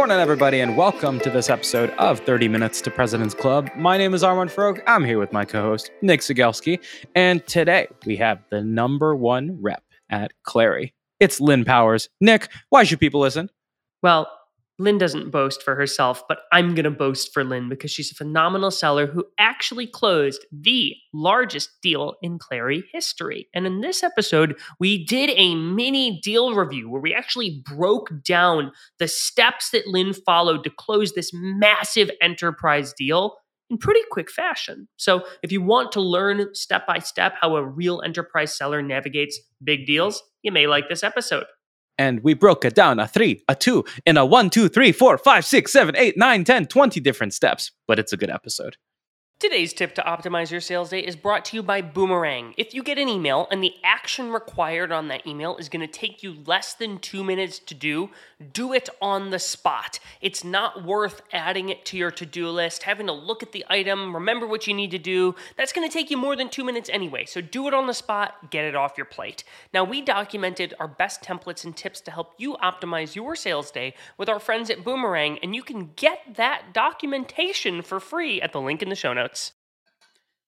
Morning, everybody, and welcome to this episode of 30 Minutes to President's Club. My name is Armand Farrokh. I'm here with my co host, Nick Cegelski, and today we have the number one rep at Clari. It's Lynn Powers. Nick, why should people listen? Well, Lynn doesn't boast for herself, but I'm going to boast for Lynn because she's a phenomenal seller who actually closed the largest deal in Clari history. And in this episode, we did a mini deal review where we actually broke down the steps that Lynn followed to close this massive enterprise deal in pretty quick fashion. So, if you want to learn step by step how a real enterprise seller navigates big deals, you may like this episode and we broke it down a three, a two, and a one, two, three, four, five, six, seven, eight, nine, ten, twenty different steps. But it's a good episode. Today's tip to optimize your sales day is brought to you by Boomerang. If you get an email and the action required on that email is going to take you less than two minutes to do, do it on the spot. It's not worth adding it to your to do list, having to look at the item, remember what you need to do. That's going to take you more than two minutes anyway. So do it on the spot, get it off your plate. Now, we documented our best templates and tips to help you optimize your sales day with our friends at Boomerang, and you can get that documentation for free at the link in the show notes.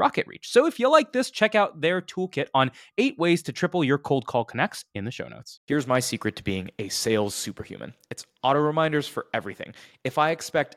RocketReach. So if you like this, check out their toolkit on eight ways to triple your cold call connects in the show notes. Here's my secret to being a sales superhuman it's auto reminders for everything. If I expect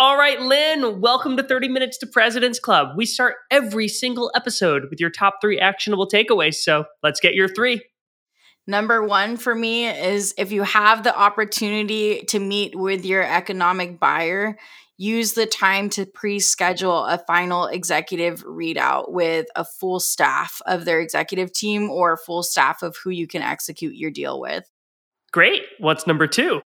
All right, Lynn, welcome to 30 Minutes to President's Club. We start every single episode with your top three actionable takeaways. So let's get your three. Number one for me is if you have the opportunity to meet with your economic buyer, use the time to pre schedule a final executive readout with a full staff of their executive team or full staff of who you can execute your deal with. Great. What's number two?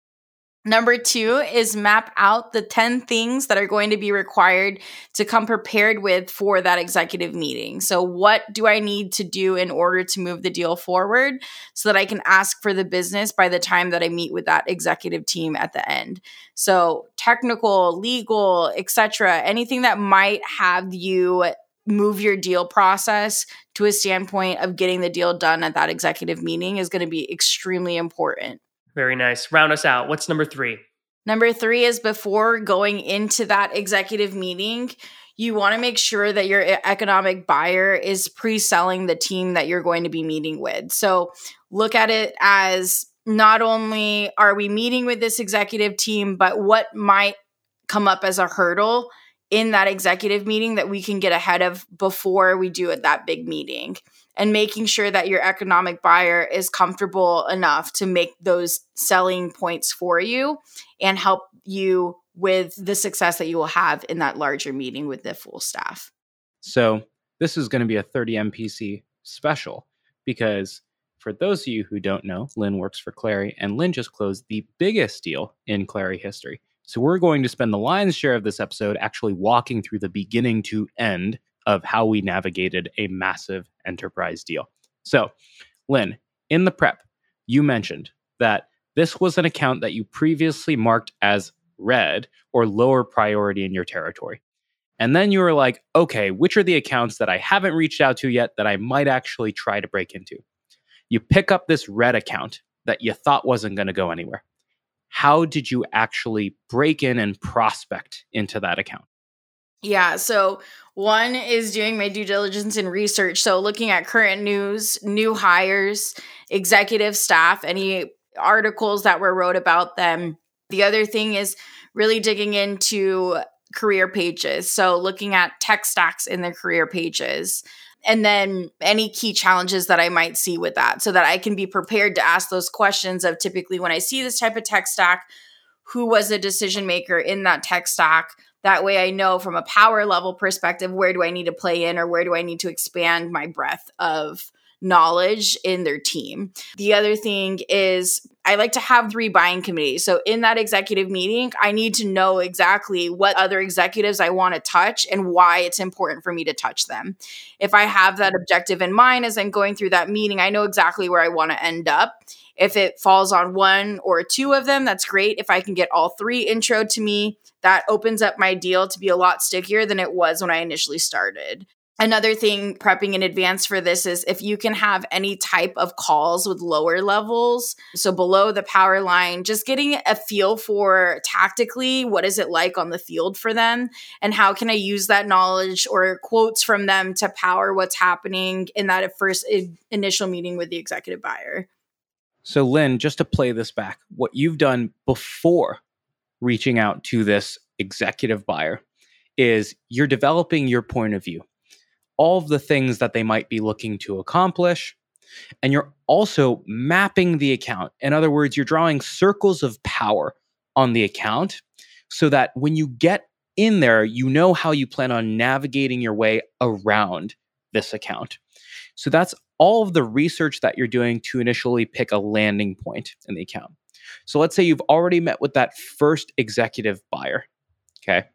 Number two is map out the 10 things that are going to be required to come prepared with for that executive meeting. So, what do I need to do in order to move the deal forward so that I can ask for the business by the time that I meet with that executive team at the end? So, technical, legal, etc., anything that might have you move your deal process to a standpoint of getting the deal done at that executive meeting is going to be extremely important. Very nice. Round us out. What's number three? Number three is before going into that executive meeting, you want to make sure that your economic buyer is pre selling the team that you're going to be meeting with. So look at it as not only are we meeting with this executive team, but what might come up as a hurdle in that executive meeting that we can get ahead of before we do it that big meeting and making sure that your economic buyer is comfortable enough to make those selling points for you and help you with the success that you will have in that larger meeting with the full staff. So, this is going to be a 30 MPC special because for those of you who don't know, Lynn works for Clari and Lynn just closed the biggest deal in Clari history. So we're going to spend the lion's share of this episode actually walking through the beginning to end of how we navigated a massive enterprise deal. So, Lynn, in the prep, you mentioned that this was an account that you previously marked as red or lower priority in your territory. And then you were like, okay, which are the accounts that I haven't reached out to yet that I might actually try to break into? You pick up this red account that you thought wasn't going to go anywhere. How did you actually break in and prospect into that account? Yeah, so one is doing my due diligence and research. So looking at current news, new hires, executive staff, any articles that were wrote about them. The other thing is really digging into career pages. So looking at tech stacks in the career pages and then any key challenges that I might see with that so that I can be prepared to ask those questions of typically when I see this type of tech stack, who was a decision maker in that tech stack? That way I know from a power level perspective, where do I need to play in or where do I need to expand my breadth of knowledge in their team. The other thing is I like to have three buying committees. So in that executive meeting, I need to know exactly what other executives I want to touch and why it's important for me to touch them. If I have that objective in mind as I'm going through that meeting, I know exactly where I want to end up. If it falls on one or two of them, that's great. If I can get all three intro to me, that opens up my deal to be a lot stickier than it was when I initially started. Another thing prepping in advance for this is if you can have any type of calls with lower levels, so below the power line, just getting a feel for tactically what is it like on the field for them and how can I use that knowledge or quotes from them to power what's happening in that first initial meeting with the executive buyer. So, Lynn, just to play this back, what you've done before reaching out to this executive buyer is you're developing your point of view all of the things that they might be looking to accomplish. And you're also mapping the account. In other words, you're drawing circles of power on the account so that when you get in there, you know how you plan on navigating your way around this account. So that's all of the research that you're doing to initially pick a landing point in the account. So let's say you've already met with that first executive buyer. Okay.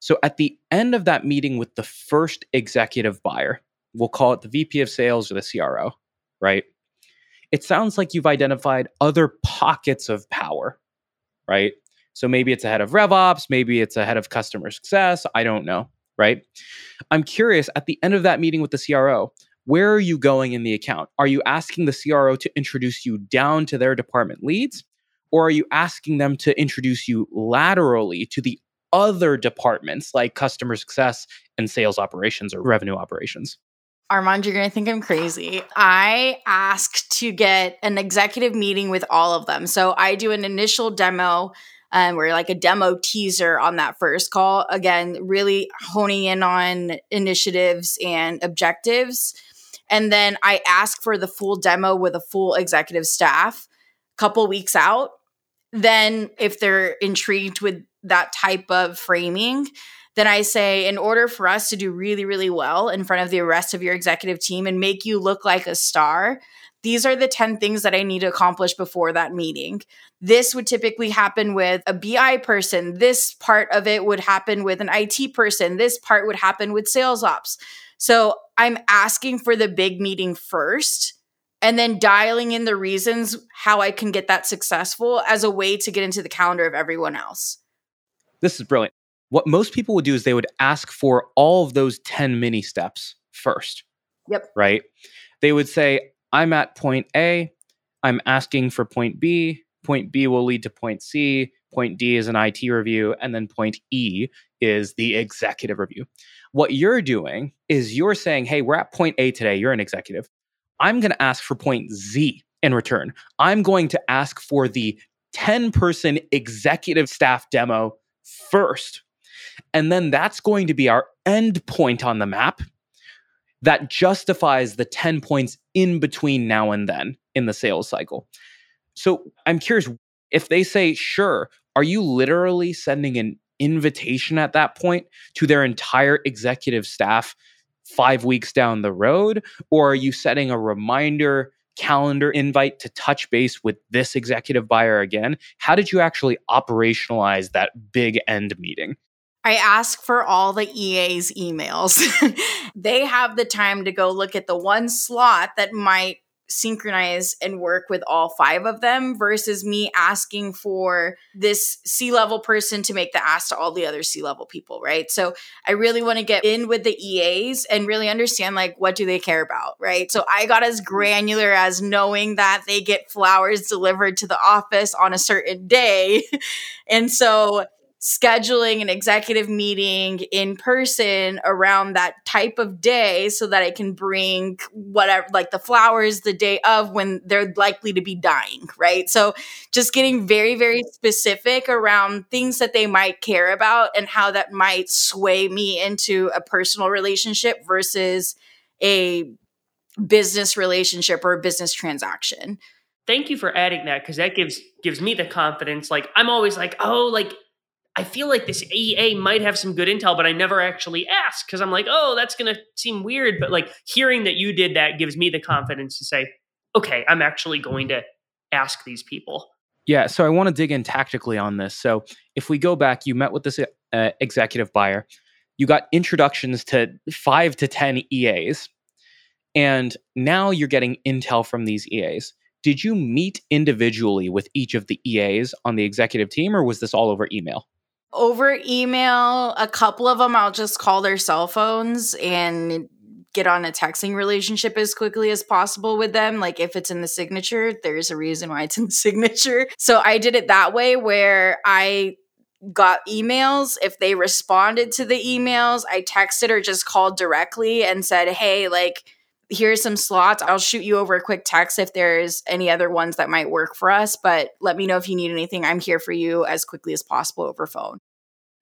So at the end of that meeting with the first executive buyer, we'll call it the VP of sales or the CRO, right? It sounds like you've identified other pockets of power, right? So maybe it's a head of RevOps, maybe it's a head of customer success. I don't know, right? I'm curious at the end of that meeting with the CRO, where are you going in the account? Are you asking the CRO to introduce you down to their department leads? Or are you asking them to introduce you laterally to the other departments like customer success and sales operations or revenue operations. Armand, you're going to think I'm crazy. I ask to get an executive meeting with all of them. So I do an initial demo um, we're like a demo teaser on that first call. Again, really honing in on initiatives and objectives. And then I ask for the full demo with a full executive staff couple weeks out. Then, if they're intrigued with that type of framing, then I say, in order for us to do really, really well in front of the rest of your executive team and make you look like a star, these are the 10 things that I need to accomplish before that meeting. This would typically happen with a BI person. This part of it would happen with an IT person. This part would happen with sales ops. So I'm asking for the big meeting first and then dialing in the reasons how I can get that successful as a way to get into the calendar of everyone else. This is brilliant. What most people would do is they would ask for all of those 10 mini steps first. Yep. Right? They would say, I'm at point A, I'm asking for point B, point B will lead to point C, point D is an IT review, and then point E is the executive review. What you're doing is you're saying, hey, we're at point A today, you're an executive. I'm going to ask for point Z in return. I'm going to ask for the 10 person executive staff demo first. And then that's going to be our end point on the map that justifies the 10 points in between now and then in the sales cycle. So I'm curious if they say, sure, are you literally sending an invitation at that point to their entire executive staff five weeks down the road? Or are you setting a reminder calendar invite to touch base with this executive buyer again? How did you actually operationalize that big end meeting? I ask for all the EA's emails. they have the time to go look at the one slot that might synchronize and work with all five of them versus me asking for this C level person to make the ask to all the other C level people, right? So I really want to get in with the EAs and really understand like what do they care about, right? So I got as granular as knowing that they get flowers delivered to the office on a certain day. and so scheduling an executive meeting in person around that type of day so that I can bring whatever, like the flowers the day of when they're likely to be dying, right? So just getting very, very specific around things that they might care about and how that might sway me into a personal relationship versus a business relationship or a business transaction thank you for adding that because that gives gives me the confidence like i'm always like oh like I feel like this EA might have some good intel, but I never actually asked because I'm like, oh, that's going to seem weird. But like hearing that you did that gives me the confidence to say, okay, I'm actually going to ask these people. Yeah, so I want to dig in tactically on this. So if we go back, you met with this uh, executive buyer, you got introductions to five to 10 EAs, and now you're getting intel from these EAs. Did you meet individually with each of the EAs on the executive team, or was this all over email? Over email a couple of them i'll just call their cell phones and get on a texting relationship as quickly as possible with them. Like if it's in the signature there's a reason why it's in the signature. So i did it that way where i got emails. If they responded to the emails i texted or just called directly and said hey like here's some slots. I'll shoot you over a quick text if there's any other ones that might work for us, but let me know if you need anything. I'm here for you as quickly as possible over phone.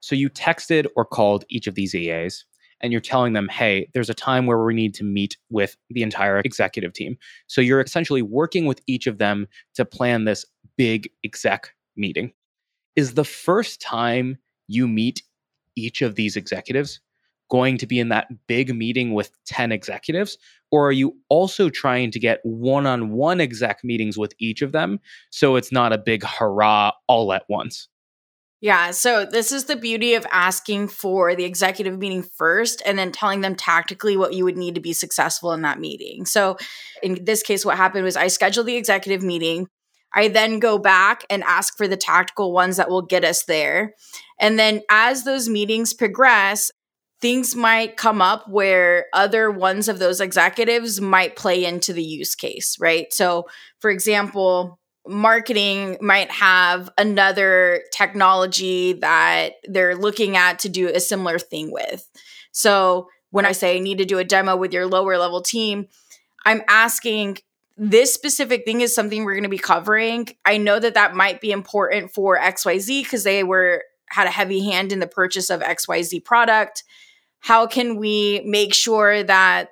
So you texted or called each of these EAs and you're telling them, hey, there's a time where we need to meet with the entire executive team. So you're essentially working with each of them to plan this big exec meeting. Is the first time you meet each of these executives going to be in that big meeting with 10 executives? Or are you also trying to get one on one exec meetings with each of them so it's not a big hurrah all at once? Yeah, so this is the beauty of asking for the executive meeting first and then telling them tactically what you would need to be successful in that meeting. So, in this case, what happened was I scheduled the executive meeting. I then go back and ask for the tactical ones that will get us there. And then as those meetings progress, things might come up where other ones of those executives might play into the use case, right? So, for example, marketing might have another technology that they're looking at to do a similar thing with. So when I say I need to do a demo with your lower level team, I'm asking this specific thing is something we're going to be covering. I know that that might be important for XYZ because they were had a heavy hand in the purchase of XYZ product. How can we make sure that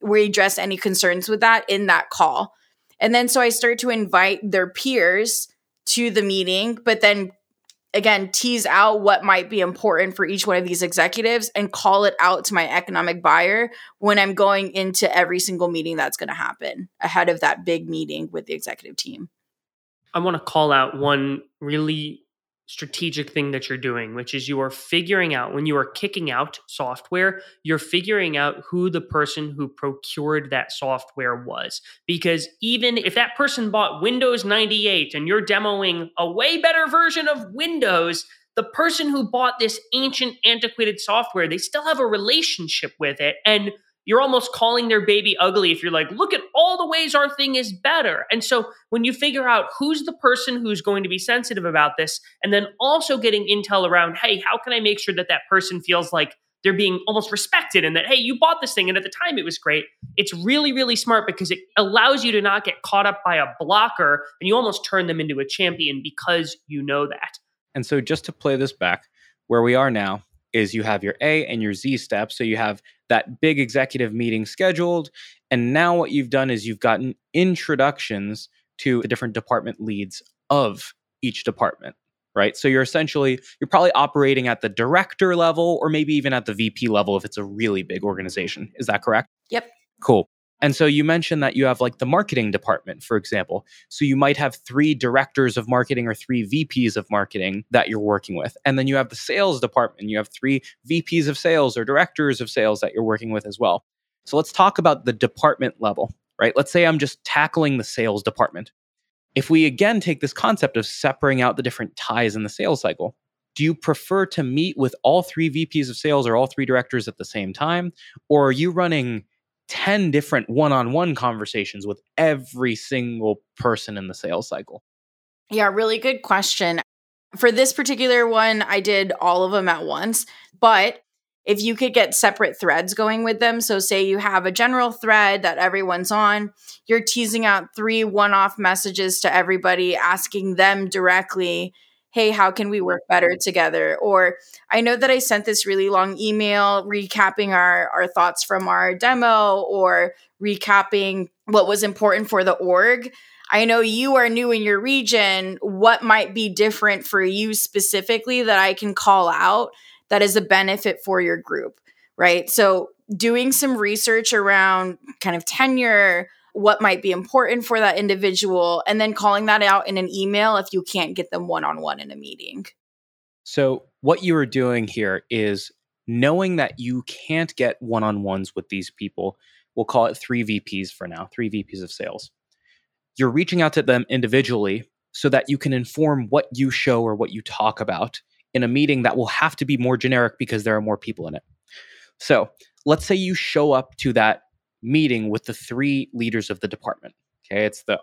we address any concerns with that in that call? And then so I start to invite their peers to the meeting, but then again, tease out what might be important for each one of these executives and call it out to my economic buyer when I'm going into every single meeting that's going to happen ahead of that big meeting with the executive team. I want to call out one really strategic thing that you're doing, which is you are figuring out when you are kicking out software, you're figuring out who the person who procured that software was. Because even if that person bought Windows 98 and you're demoing a way better version of Windows, the person who bought this ancient, antiquated software, they still have a relationship with it. And you're almost calling their baby ugly if you're like, look at all the ways our thing is better. And so when you figure out who's the person who's going to be sensitive about this, and then also getting intel around, hey, how can I make sure that that person feels like they're being almost respected and that, hey, you bought this thing and at the time it was great. It's really, really smart because it allows you to not get caught up by a blocker and you almost turn them into a champion because you know that. And so just to play this back, where we are now is you have your A and your Z steps. So you have that big executive meeting scheduled. And now what you've done is you've gotten introductions to the different department leads of each department right so you're essentially you're probably operating at the director level or maybe even at the vp level if it's a really big organization is that correct yep cool and so you mentioned that you have like the marketing department, for example. So you might have three directors of marketing or three VPs of marketing that you're working with. And then you have the sales department. You have three VPs of sales or directors of sales that you're working with as well. So let's talk about the department level, right? Let's say I'm just tackling the sales department. If we again take this concept of separating out the different ties in the sales cycle, do you prefer to meet with all three VPs of sales or all three directors at the same time? Or are you running 10 different one on one conversations with every single person in the sales cycle? Yeah, really good question. For this particular one, I did all of them at once, but if you could get separate threads going with them, so say you have a general thread that everyone's on, you're teasing out three one off messages to everybody, asking them directly hey, how can we work better together? Or I know that I sent this really long email recapping our, our thoughts from our demo or recapping what was important for the org. I know you are new in your region. What might be different for you specifically that I can call out that is a benefit for your group? Right. So, doing some research around kind of tenure, what might be important for that individual, and then calling that out in an email if you can't get them one on one in a meeting. So, what you are doing here is knowing that you can't get one on ones with these people. We'll call it three VPs for now, three VPs of sales. You're reaching out to them individually so that you can inform what you show or what you talk about in a meeting that will have to be more generic because there are more people in it. So, let's say you show up to that meeting with the three leaders of the department. Okay, it's the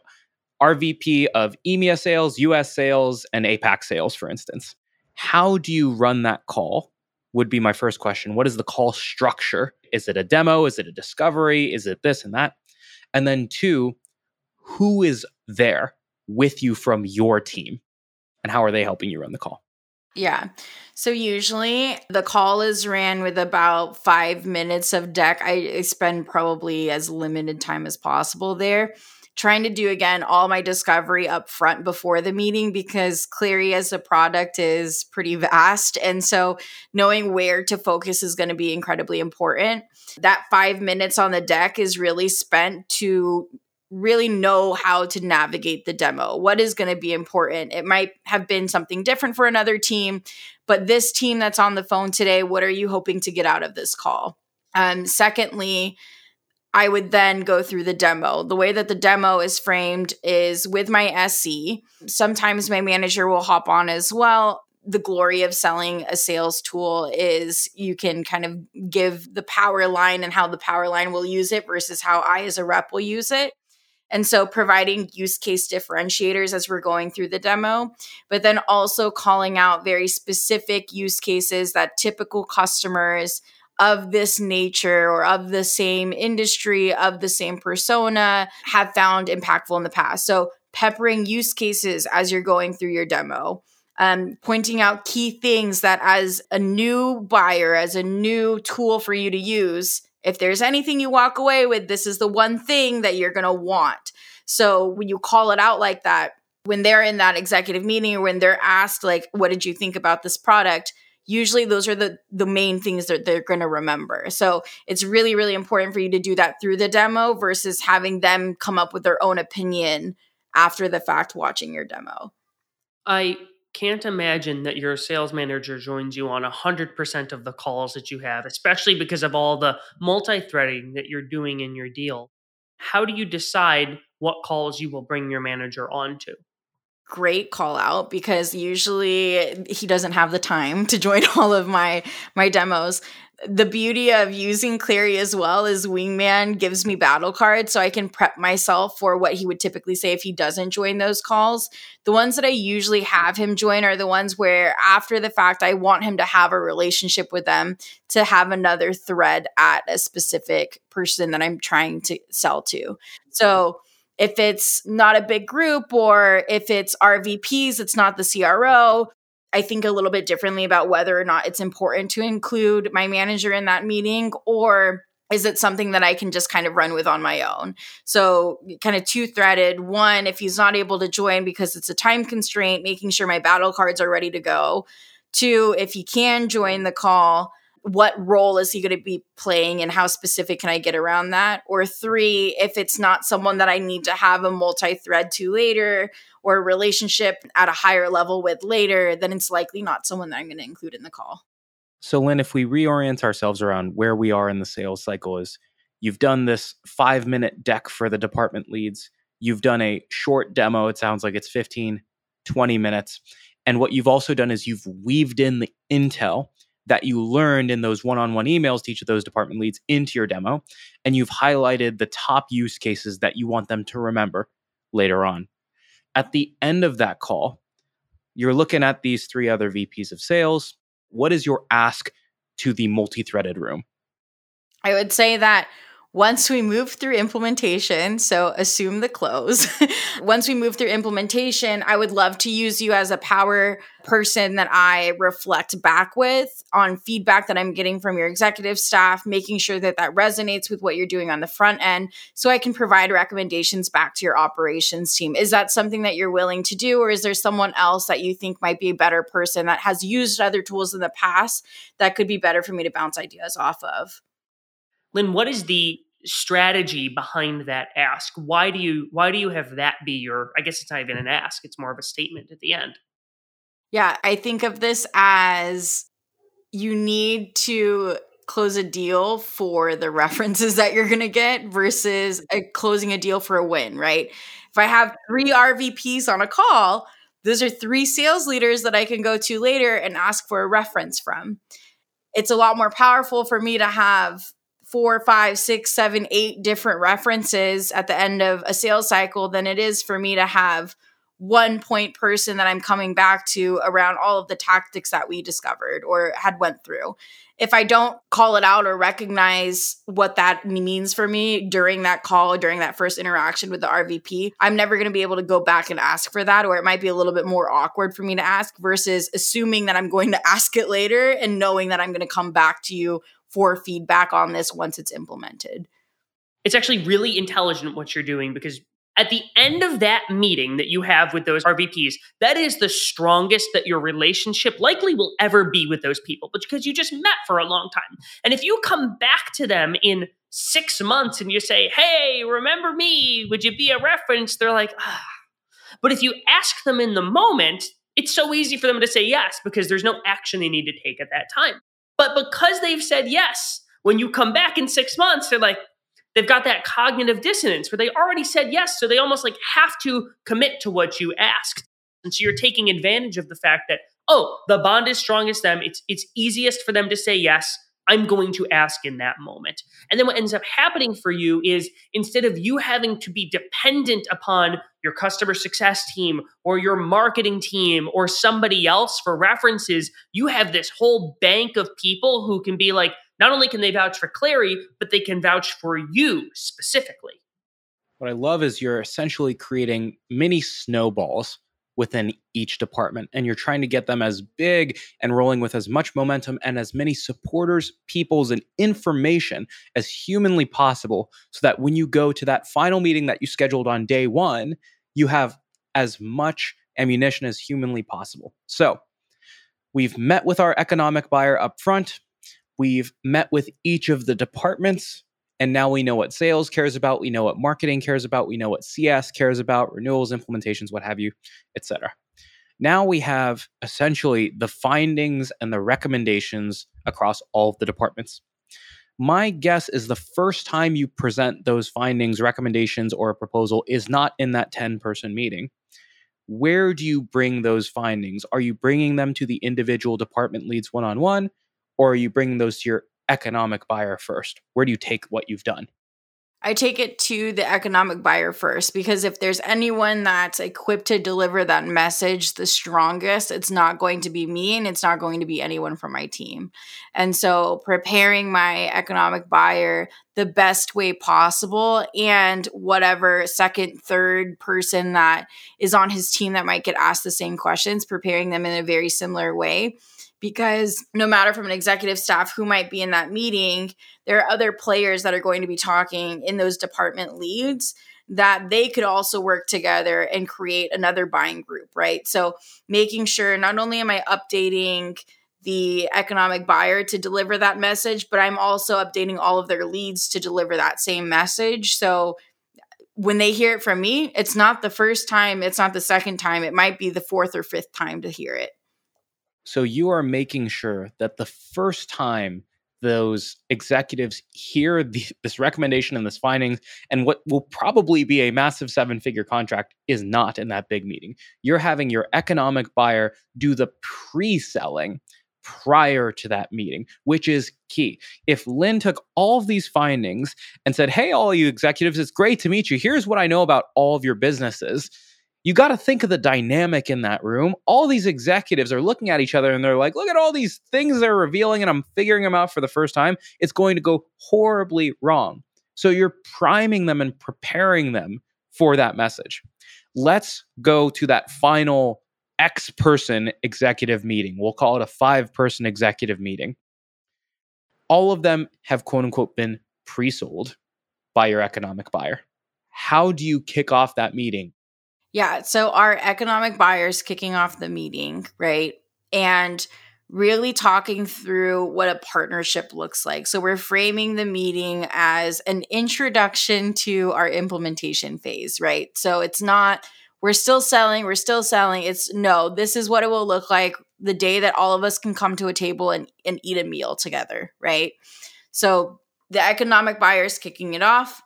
RVP of EMEA sales, US sales, and APAC sales, for instance. How do you run that call? Would be my first question. What is the call structure? Is it a demo? Is it a discovery? Is it this and that? And then, two, who is there with you from your team? And how are they helping you run the call? Yeah. So usually the call is ran with about five minutes of deck. I spend probably as limited time as possible there. Trying to do again all my discovery up front before the meeting because Clari as a product is pretty vast. And so knowing where to focus is going to be incredibly important. That five minutes on the deck is really spent to really know how to navigate the demo. What is going to be important? It might have been something different for another team, but this team that's on the phone today, what are you hoping to get out of this call? Um, secondly, I would then go through the demo. The way that the demo is framed is with my SE. Sometimes my manager will hop on as well. The glory of selling a sales tool is you can kind of give the power line and how the power line will use it versus how I, as a rep, will use it. And so providing use case differentiators as we're going through the demo, but then also calling out very specific use cases that typical customers of this nature or of the same industry, of the same persona have found impactful in the past. So peppering use cases as you're going through your demo. Um, pointing out key things that as a new buyer, as a new tool for you to use, if there's anything you walk away with, this is the one thing that you're going to want. So when you call it out like that, when they're in that executive meeting or when they're asked like what did you think about this product, usually those are the the main things that they're going to remember. So it's really really important for you to do that through the demo versus having them come up with their own opinion after the fact watching your demo. I can't imagine that your sales manager joins you on 100% of the calls that you have, especially because of all the multi threading that you're doing in your deal. How do you decide what calls you will bring your manager onto? Great call out because usually he doesn't have the time to join all of my my demos the beauty of using Clari as well is Wingman gives me battle cards so I can prep myself for what he would typically say if he doesn't join those calls. The ones that I usually have him join are the ones where after the fact I want him to have a relationship with them to have another thread at a specific person that I'm trying to sell to. So if it's not a big group or if it's RVPs, it's not the CRO, I think a little bit differently about whether or not it's important to include my manager in that meeting or is it something that I can just kind of run with on my own? So, kind of two threaded. One, if he's not able to join because it's a time constraint, making sure my battle cards are ready to go. Two, if he can join the call, what role is he going to be playing and how specific can I get around that? Or three, if it's not someone that I need to have a multi thread to later or a relationship at a higher level with later, then it's likely not someone that I'm going to include in the call. So, Lynn, if we reorient ourselves around where we are in the sales cycle, is you've done this five minute deck for the department leads, you've done a short demo, it sounds like it's 15, 20 minutes. And what you've also done is you've weaved in the intel that you learned in those one on one emails to each of those department leads into your demo. And you've highlighted the top use cases that you want them to remember later on. At the end of that call, you're looking at these three other VPs of sales. What is your ask to the multi threaded room? I would say that once we move through implementation, so assume the close. Once we move through implementation, I would love to use you as a power person that I reflect back with on feedback that I'm getting from your executive staff, making sure that that resonates with what you're doing on the front end so I can provide recommendations back to your operations team. Is that something that you're willing to do or is there someone else that you think might be a better person that has used other tools in the past that could be better for me to bounce ideas off of? Lynn, what is the strategy behind that ask? Why do you why do you have that be your I guess it's not even an ask, it's more of a statement at the end. Yeah, I think of this as you need to close a deal for the references that you're going to get versus a, closing a deal for a win, right? If I have 3 RVPs on a call, those are three sales leaders that I can go to later and ask for a reference from. It's a lot more powerful for me to have four, five, six, seven, eight different references at the end of a sales cycle than it is for me to have one point person that I'm coming back to around all of the tactics that we discovered or had went through. If I don't call it out or recognize what that means for me during that call, during that first interaction with the RVP, I'm never going to be able to go back and ask for that, or it might be a little bit more awkward for me to ask versus assuming that I'm going to ask it later and knowing that I'm going to come back to you for feedback on this once it's implemented. It's actually really intelligent what you're doing because at the end of that meeting that you have with those RVPs, that is the strongest that your relationship likely will ever be with those people, because you just met for a long time. And if you come back to them in six months and you say, Hey, remember me? Would you be a reference? They're like, ah. But if you ask them in the moment, it's so easy for them to say yes because there's no action they need to take at that time. But because they've said yes, when you come back in six months, they're like, they've got that cognitive dissonance where they already said yes. So they almost like have to commit to what you asked. And so you're taking advantage of the fact that, oh, the bond is strongest them. It's it's easiest for them to say yes. I'm going to ask in that moment. And then what ends up happening for you is instead of you having to be dependent upon your customer success team or your marketing team or somebody else for references, you have this whole bank of people who can be like, not only can they vouch for Clari, but they can vouch for you specifically. What I love is you're essentially creating mini snowballs within each department and you're trying to get them as big and rolling with as much momentum and as many supporters peoples and information as humanly possible so that when you go to that final meeting that you scheduled on day 1 you have as much ammunition as humanly possible. So we've met with our economic buyer up front we've met with each of the departments and now we know what sales cares about, we know what marketing cares about, we know what CS cares about, renewals, implementations, what have you, etc. Now we have essentially the findings and the recommendations across all of the departments. My guess is the first time you present those findings, recommendations, or a proposal is not in that 10 person meeting. where do you bring those findings? Are you bringing them to the individual department leads one on one, or are you bringing those to your economic buyer first? Where do you take what you've done? I take it to the economic buyer first because if there's anyone that's equipped to deliver that message the strongest, it's not going to be me and it's not going to be anyone from my team. And so preparing my economic buyer the best way possible and whatever second, third person that is on his team that might get asked the same questions, preparing them in a very similar way because no matter from an executive staff who might be in that meeting, there are other players that are going to be talking in those department leads that they could also work together and create another buying group, right? So making sure not only am I updating the economic buyer to deliver that message, but I'm also updating all of their leads to deliver that same message. So when they hear it from me, it's not the first time, it's not the second time, it might be the fourth or fifth time to hear it. So you are making sure that the first time those executives hear the, this recommendation and this findings and what will probably be a massive seven figure contract is not in that big meeting. You're having your economic buyer do the pre selling prior to that meeting, which is key. If Lynn took all of these findings and said, Hey, all you executives, it's great to meet you. Here's what I know about all of your businesses you got to think of the dynamic in that room. All these executives are looking at each other and they're like, look at all these things they're revealing, and I'm figuring them out for the first time. It's going to go horribly wrong. So you're priming them and preparing them for that message. Let's go to that final X person executive meeting. We'll call it a five person executive meeting. All of them have quote unquote been pre sold by your economic buyer. How do you kick off that meeting? Yeah. So our economic buyers kicking off the meeting, right? And really talking through what a partnership looks like. So we're framing the meeting as an introduction to our implementation phase, right? So it's not, we're still selling, we're still selling. It's no, this is what it will look like the day that all of us can come to a table and, and eat a meal together, right? So the economic buyers kicking it off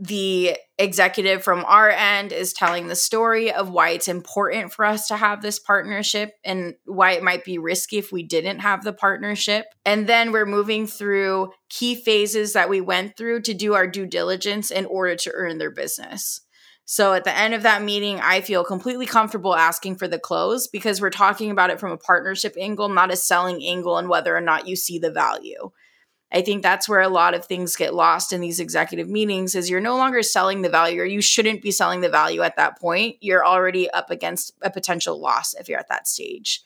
the executive from our end is telling the story of why it's important for us to have this partnership and why it might be risky if we didn't have the partnership. And then we're moving through key phases that we went through to do our due diligence in order to earn their business. So at the end of that meeting, I feel completely comfortable asking for the close because we're talking about it from a partnership angle, not a selling angle, and whether or not you see the value. I think that's where a lot of things get lost in these executive meetings is you're no longer selling the value or you shouldn't be selling the value at that point. You're already up against a potential loss if you're at that stage.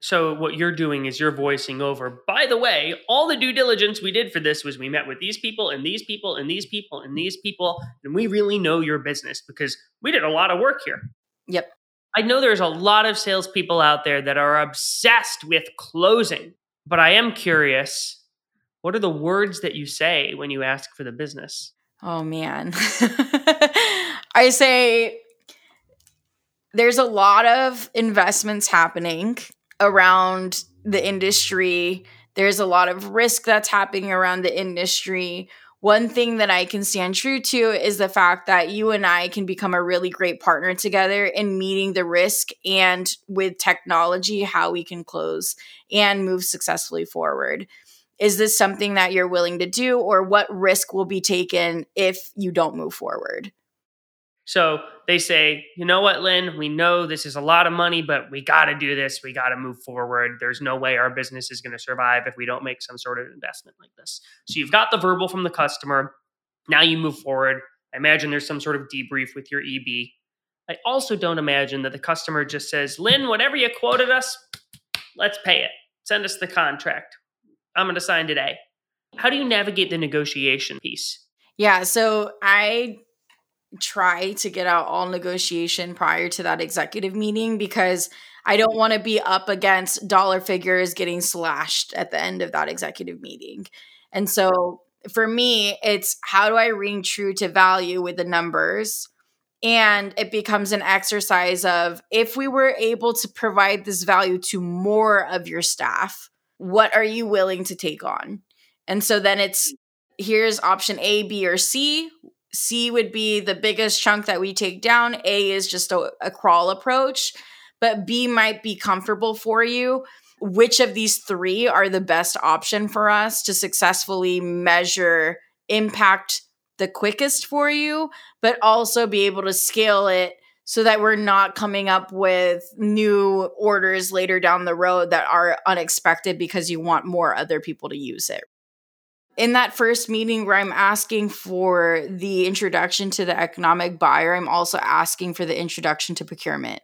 So what you're doing is you're voicing over, by the way, all the due diligence we did for this was we met with these people and these people and these people and these people and we really know your business because we did a lot of work here. Yep. I know there's a lot of salespeople out there that are obsessed with closing, but I am curious what are the words that you say when you ask for the business? Oh man. I say there's a lot of investments happening around the industry. There's a lot of risk that's happening around the industry. One thing that I can stand true to is the fact that you and I can become a really great partner together in meeting the risk and with technology, how we can close and move successfully forward is this something that you're willing to do or what risk will be taken if you don't move forward? So they say you know what lynn? We know this is a lot of money but we got to do this. We got to move forward. There's no way our business is going to survive if we don't make some sort of investment like this. So you've got the verbal from the customer. Now you move forward. I imagine there's some sort of debrief with your eb i also don't imagine that the customer just says lynn whatever you quoted us let's pay it. Send us the contract I'm going to sign today. How do you navigate the negotiation piece? Yeah, so I try to get out all negotiation prior to that executive meeting because I don't want to be up against dollar figures getting slashed at the end of that executive meeting. And so for me, it's how do I ring true to value with the numbers? And it becomes an exercise of if we were able to provide this value to more of your staff, what are you willing to take on? And so then it's here's option A, B, or C. C would be the biggest chunk that we take down. A is just a, a crawl approach, but B might be comfortable for you. Which of these three are the best option for us to successfully measure impact the quickest for you, but also be able to scale it so that we're not coming up with new orders later down the road that are unexpected because you want more other people to use it in that first meeting where I'm asking for the introduction to the economic buyer, I'm also asking for the introduction to procurement.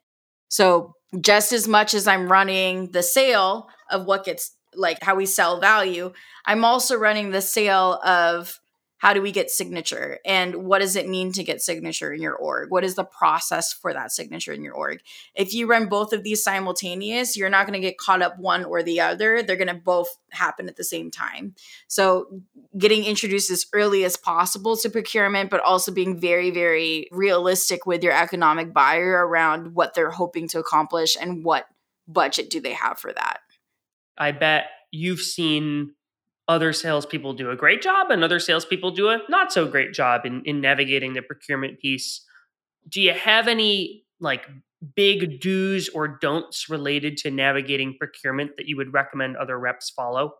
So, just as much as I'm running the sale of what gets like how we sell value, I'm also running the sale of how do we get signature? And what does it mean to get signature in your org? What is the process for that signature in your org? If you run both of these simultaneous you're not going to get caught up one or the other. They're going to both happen at the same time. So getting introduced as early as possible to procurement but also being very very realistic with your economic buyer around what they're hoping to accomplish and what budget do they have for that. I bet you've seen other salespeople do a great job and other salespeople do a not so great job in, in navigating the procurement piece. Do you have any like big do's or don'ts related to navigating procurement that you would recommend other reps follow?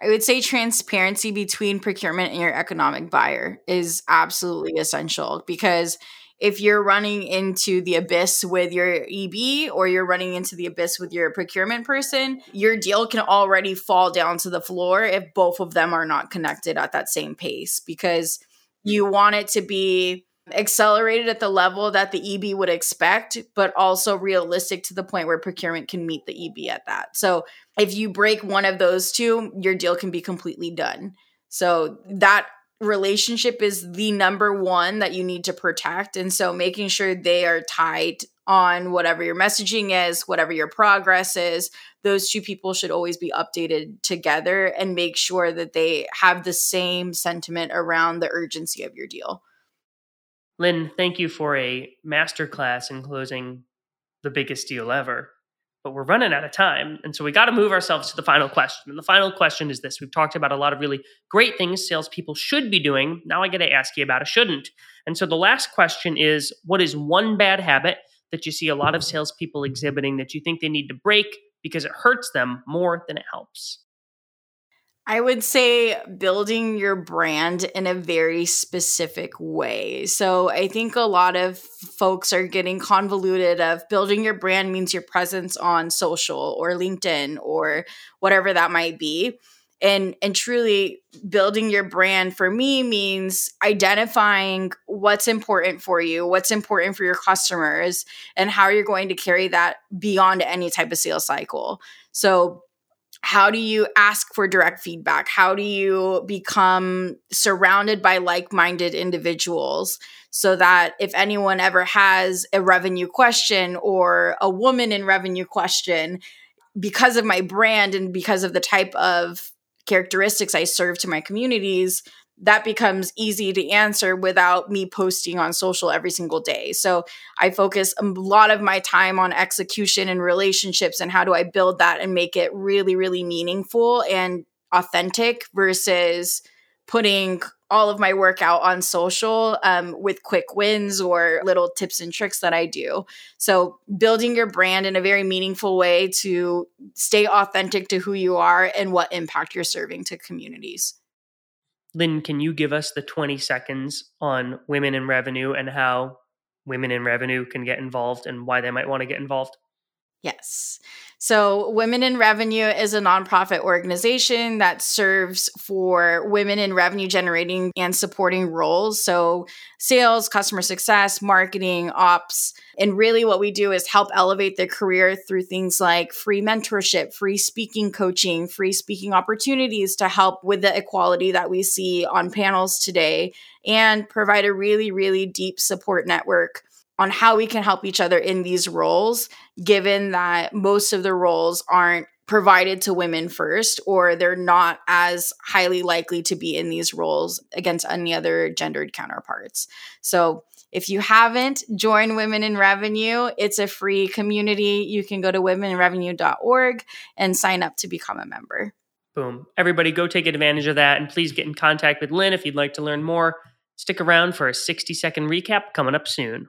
I would say transparency between procurement and your economic buyer is absolutely essential because if you're running into the abyss with your EB or you're running into the abyss with your procurement person, your deal can already fall down to the floor if both of them are not connected at that same pace because you want it to be accelerated at the level that the EB would expect, but also realistic to the point where procurement can meet the EB at that. So if you break one of those two, your deal can be completely done. So that relationship is the number one that you need to protect. And so making sure they are tied on whatever your messaging is, whatever your progress is, those two people should always be updated together and make sure that they have the same sentiment around the urgency of your deal. Lynn, thank you for a masterclass in closing the biggest deal ever but we're running out of time. And so we got to move ourselves to the final question. And the final question is this We've talked about a lot of really great things salespeople should be doing. Now I got to ask you about a shouldn't. And so the last question is what is one bad habit that you see a lot of salespeople exhibiting that you think they need to break because it hurts them more than it helps? I would say building your brand in a very specific way. So I think a lot of folks are getting convoluted of building your brand means your presence on social or LinkedIn or whatever that might be. And and truly building your brand for me means identifying what's important for you, what's important for your customers and how you're going to carry that beyond any type of sales cycle. So how do you ask for direct feedback? How do you become surrounded by like minded individuals so that if anyone ever has a revenue question or a woman in revenue question, because of my brand and because of the type of characteristics I serve to my communities, that becomes easy to answer without me posting on social every single day. So I focus a lot of my time on execution and relationships and how do I build that and make it really, really meaningful and authentic versus putting all of my work out on social um, with quick wins or little tips and tricks that I do. So, building your brand in a very meaningful way to stay authentic to who you are and what impact you're serving to communities. Lynn, can you give us the 20 seconds on women in revenue and how women in revenue can get involved and why they might want to get involved? Yes. So, Women in Revenue is a nonprofit organization that serves for women in revenue generating and supporting roles. So, sales, customer success, marketing, ops. And really, what we do is help elevate their career through things like free mentorship, free speaking coaching, free speaking opportunities to help with the equality that we see on panels today, and provide a really, really deep support network on how we can help each other in these roles, given that most of the roles aren't provided to women first, or they're not as highly likely to be in these roles against any other gendered counterparts. So, if you haven't joined Women in Revenue, it's a free community. You can go to womeninrevenue.org and sign up to become a member. Boom. Everybody go take advantage of that and please get in contact with Lynn if you'd like to learn more. Stick around for a 60 second recap coming up soon.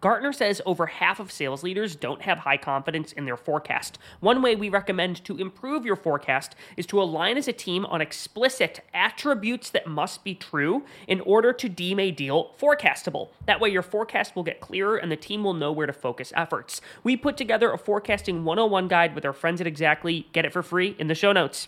Gartner says over half of sales leaders don't have high confidence in their forecast. One way we recommend to improve your forecast is to align as a team on explicit attributes that must be true in order to deem a deal forecastable. That way, your forecast will get clearer and the team will know where to focus efforts. We put together a forecasting 101 guide with our friends at Xactly. Get it for free in the show notes.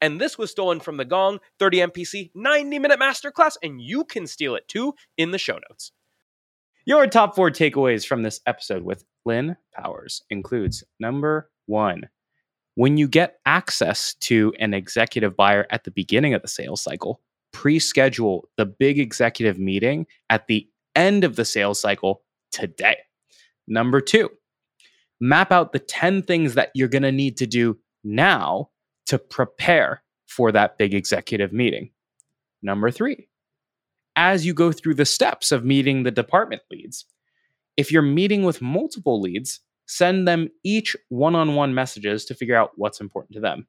And this was stolen from the Gong 30 MPC 90 minute masterclass, and you can steal it too in the show notes. Your top four takeaways from this episode with Lynn Powers includes number one, when you get access to an executive buyer at the beginning of the sales cycle, pre schedule the big executive meeting at the end of the sales cycle today. Number two, map out the 10 things that you're going to need to do now to prepare for that big executive meeting. Number three, as you go through the steps of meeting the department leads, if you're meeting with multiple leads, send them each one on one messages to figure out what's important to them.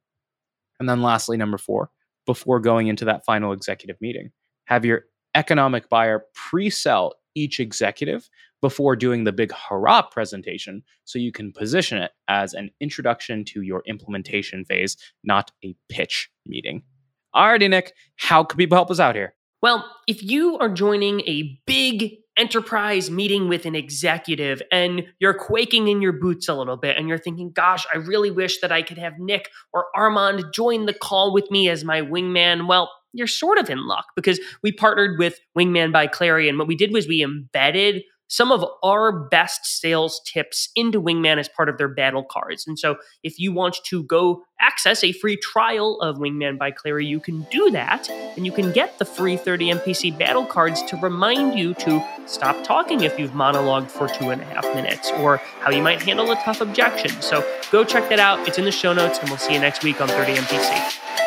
And then, lastly, number four, before going into that final executive meeting, have your economic buyer pre sell each executive before doing the big hurrah presentation so you can position it as an introduction to your implementation phase, not a pitch meeting. Alrighty, Nick, how can people help us out here? Well, if you are joining a big enterprise meeting with an executive and you're quaking in your boots a little bit and you're thinking, gosh, I really wish that I could have Nick or Armand join the call with me as my wingman. Well, you're sort of in luck because we partnered with Wingman by Clari. And what we did was we embedded some of our best sales tips into Wingman as part of their battle cards. And so if you want to go access a free trial of Wingman by Clari, you can do that. And you can get the free 30 MPC battle cards to remind you to stop talking if you've monologued for two and a half minutes or how you might handle a tough objection. So go check that out. It's in the show notes, and we'll see you next week on 30 MPC.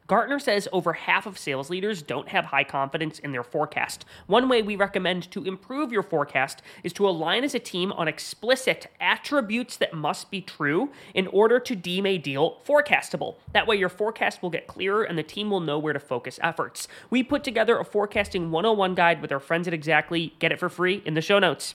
Gartner says over half of sales leaders don't have high confidence in their forecast. One way we recommend to improve your forecast is to align as a team on explicit attributes that must be true in order to deem a deal forecastable. That way, your forecast will get clearer and the team will know where to focus efforts. We put together a forecasting 101 guide with our friends at Xactly. Get it for free in the show notes.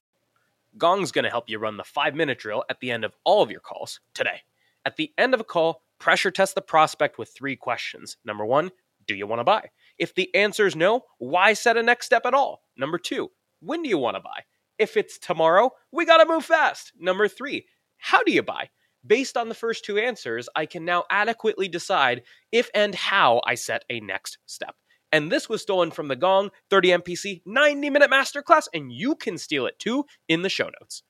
Gong's going to help you run the five minute drill at the end of all of your calls today. At the end of a call, pressure test the prospect with three questions. Number one, do you want to buy? If the answer is no, why set a next step at all? Number two, when do you want to buy? If it's tomorrow, we got to move fast. Number three, how do you buy? Based on the first two answers, I can now adequately decide if and how I set a next step. And this was stolen from the Gong 30 MPC 90 minute masterclass, and you can steal it too in the show notes.